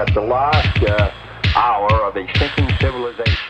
at the last uh, hour of a sinking civilization.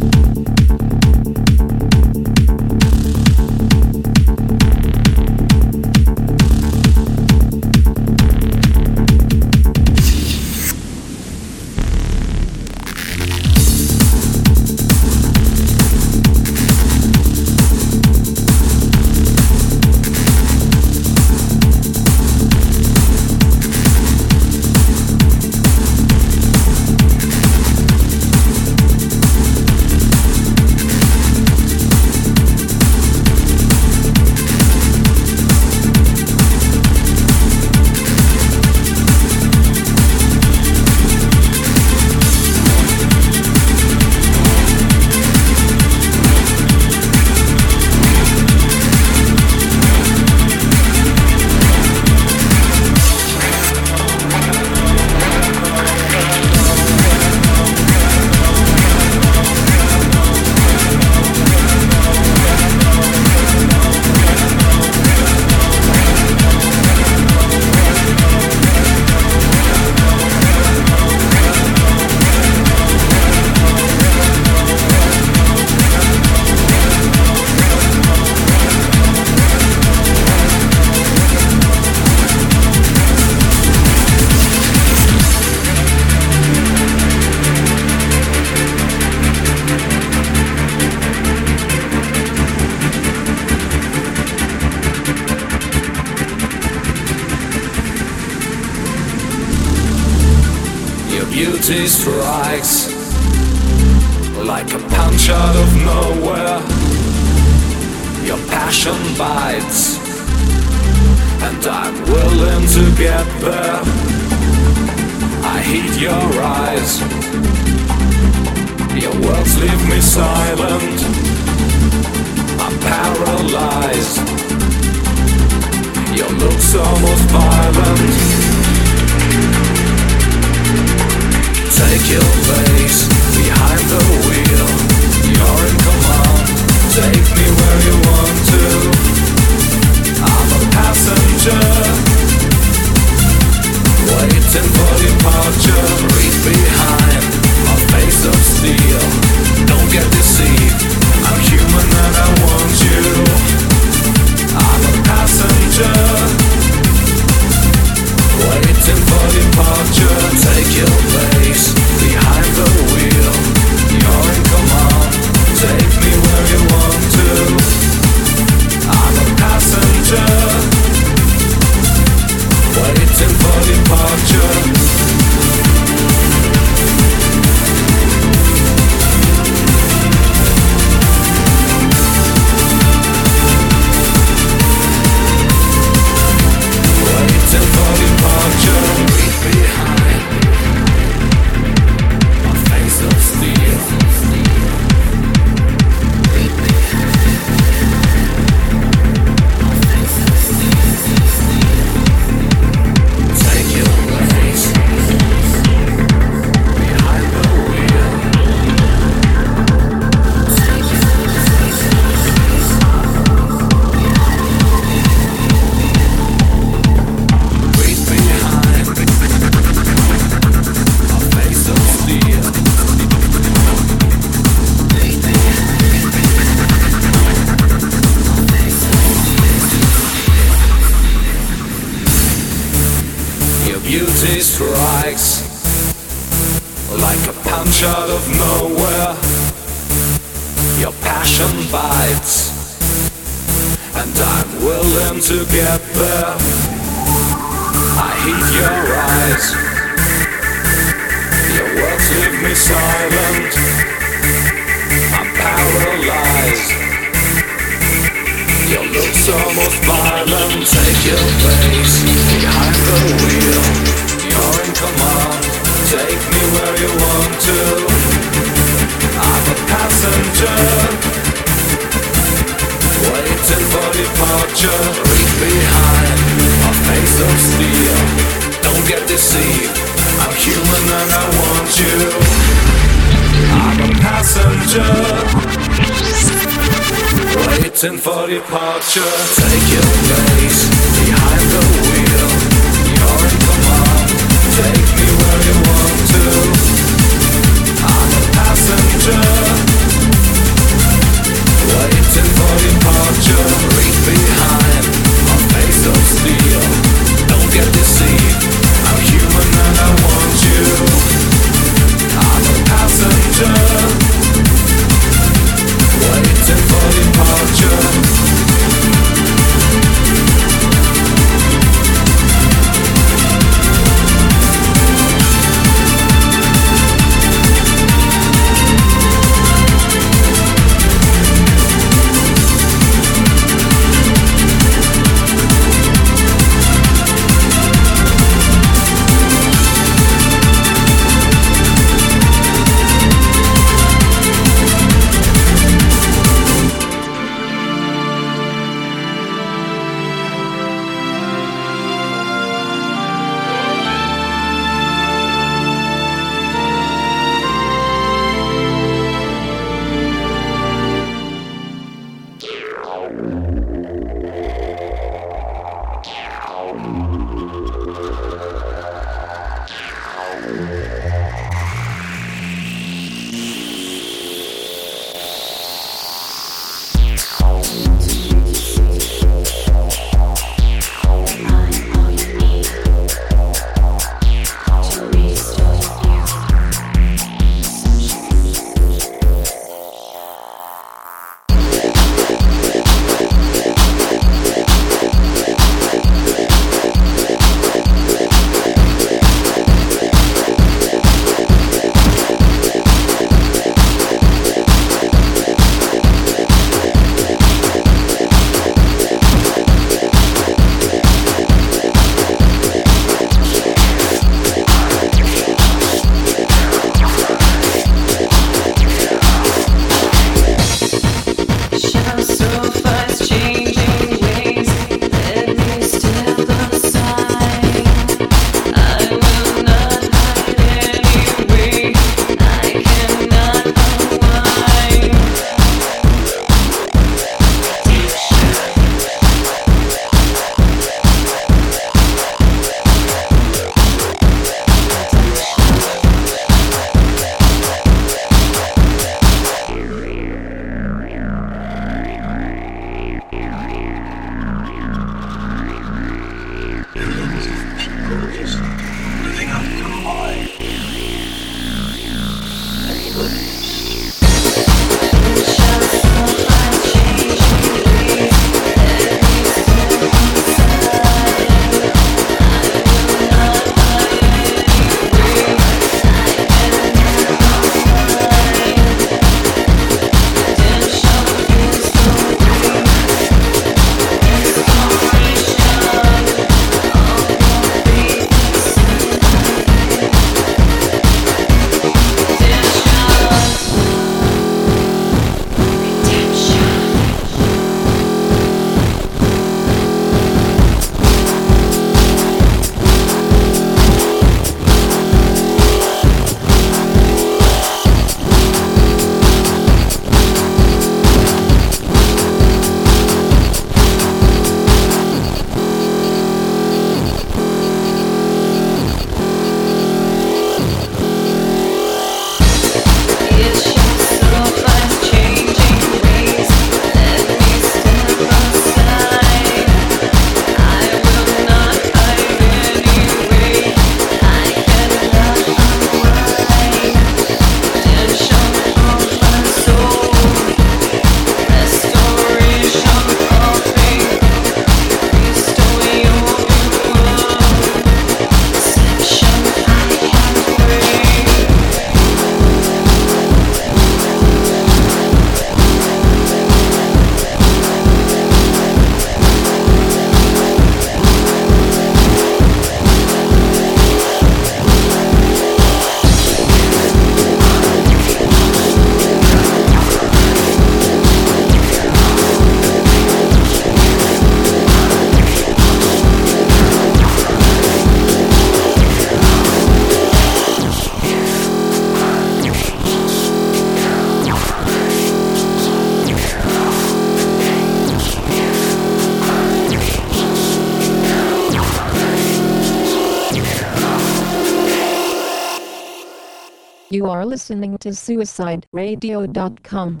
Listening to SuicideRadio.com.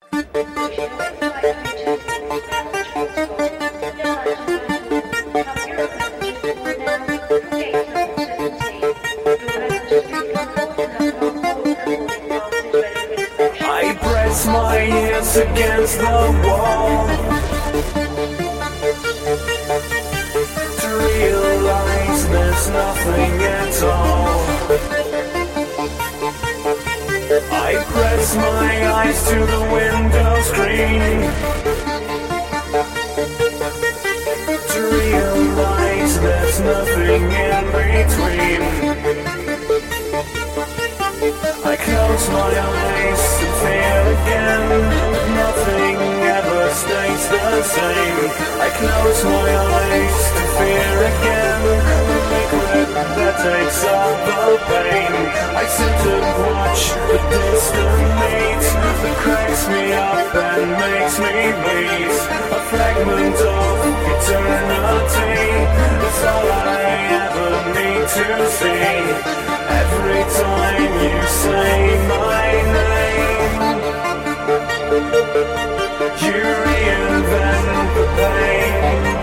I press my ears against the wall Press my eyes to the window screen to realize there's nothing in between. I close my eyes and feel again nothing ever stays the same. I close my eyes to fear again that takes up the pain. I sit and watch the distant meet that cracks me up and makes me bleed. A fragment of eternity is all I ever need to see. Every time you say my name, you reinvent the pain.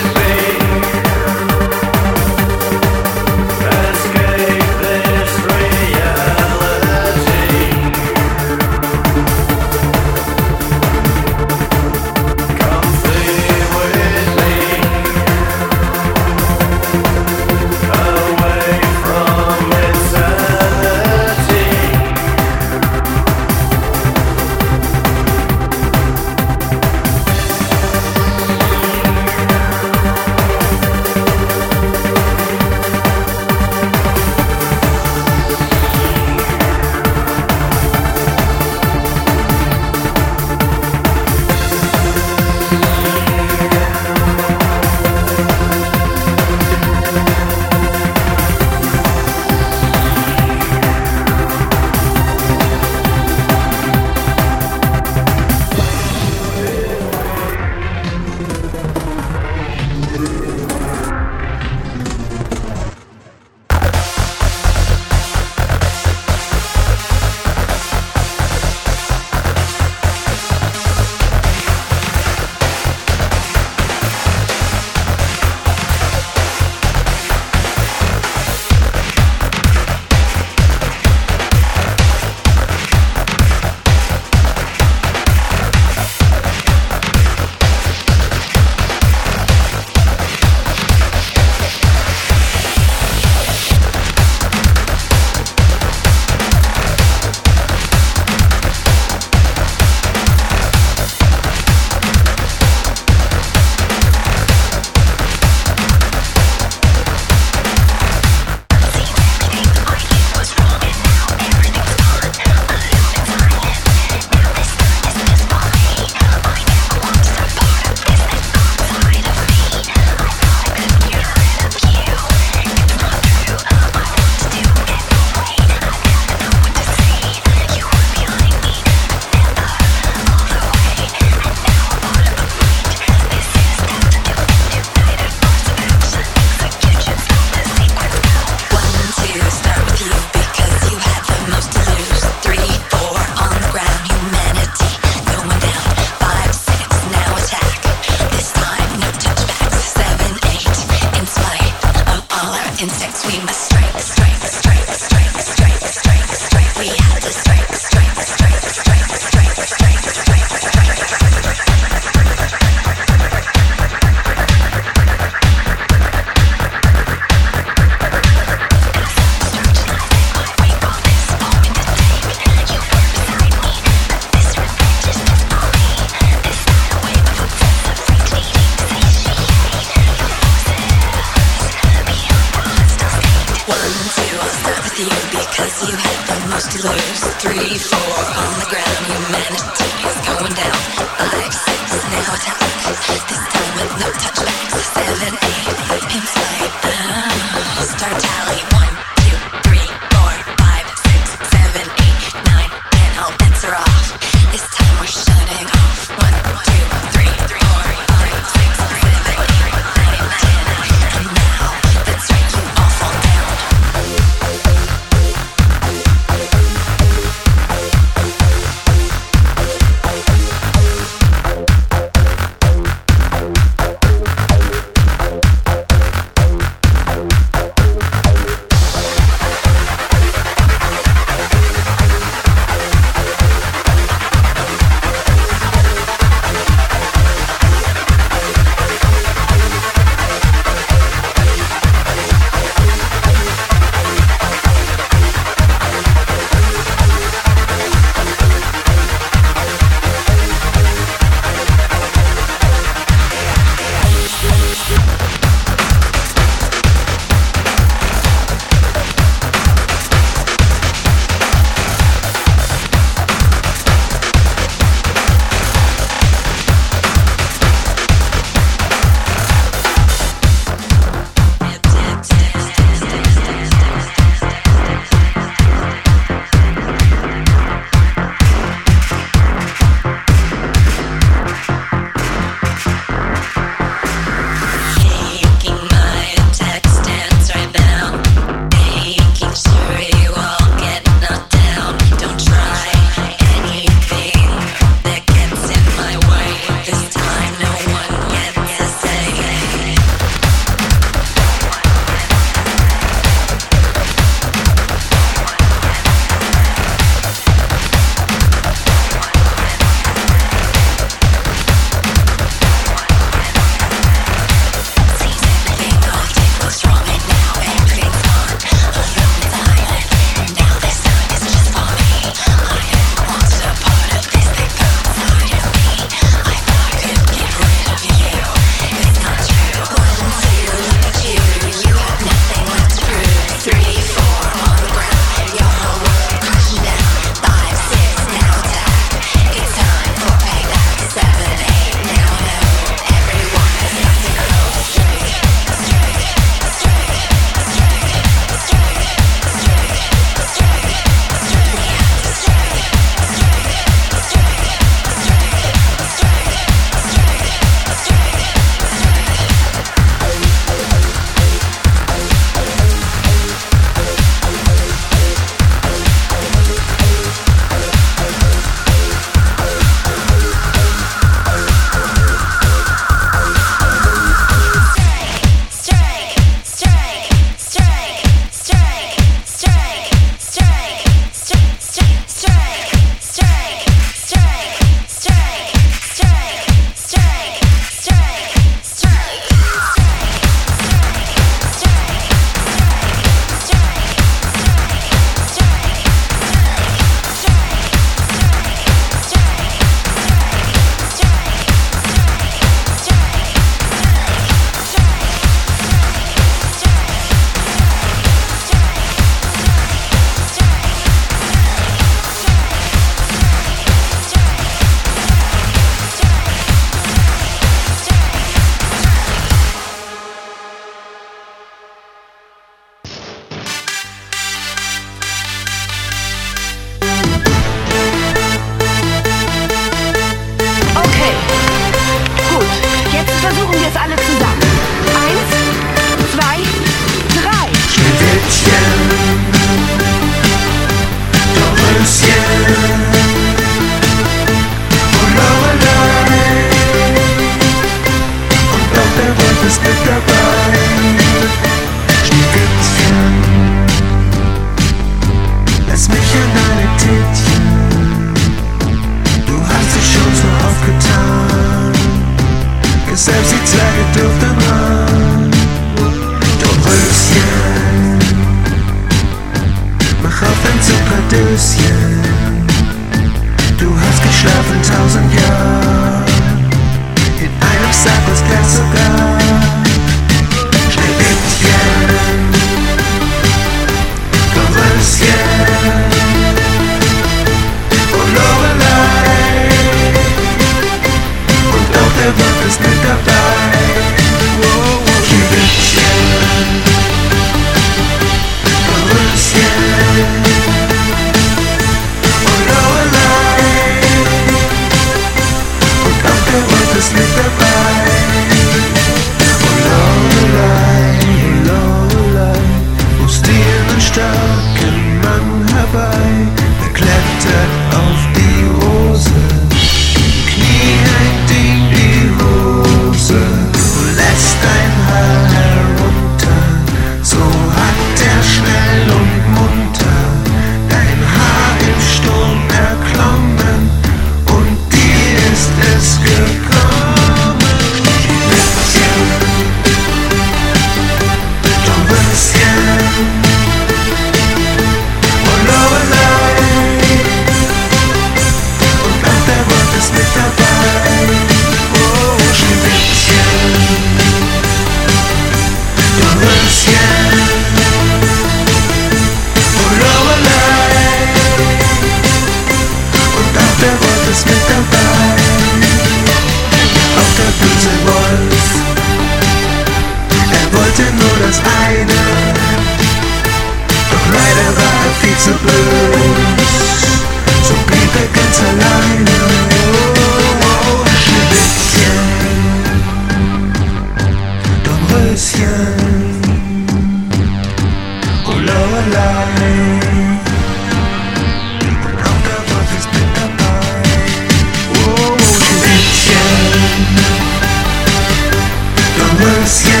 Dornröschen,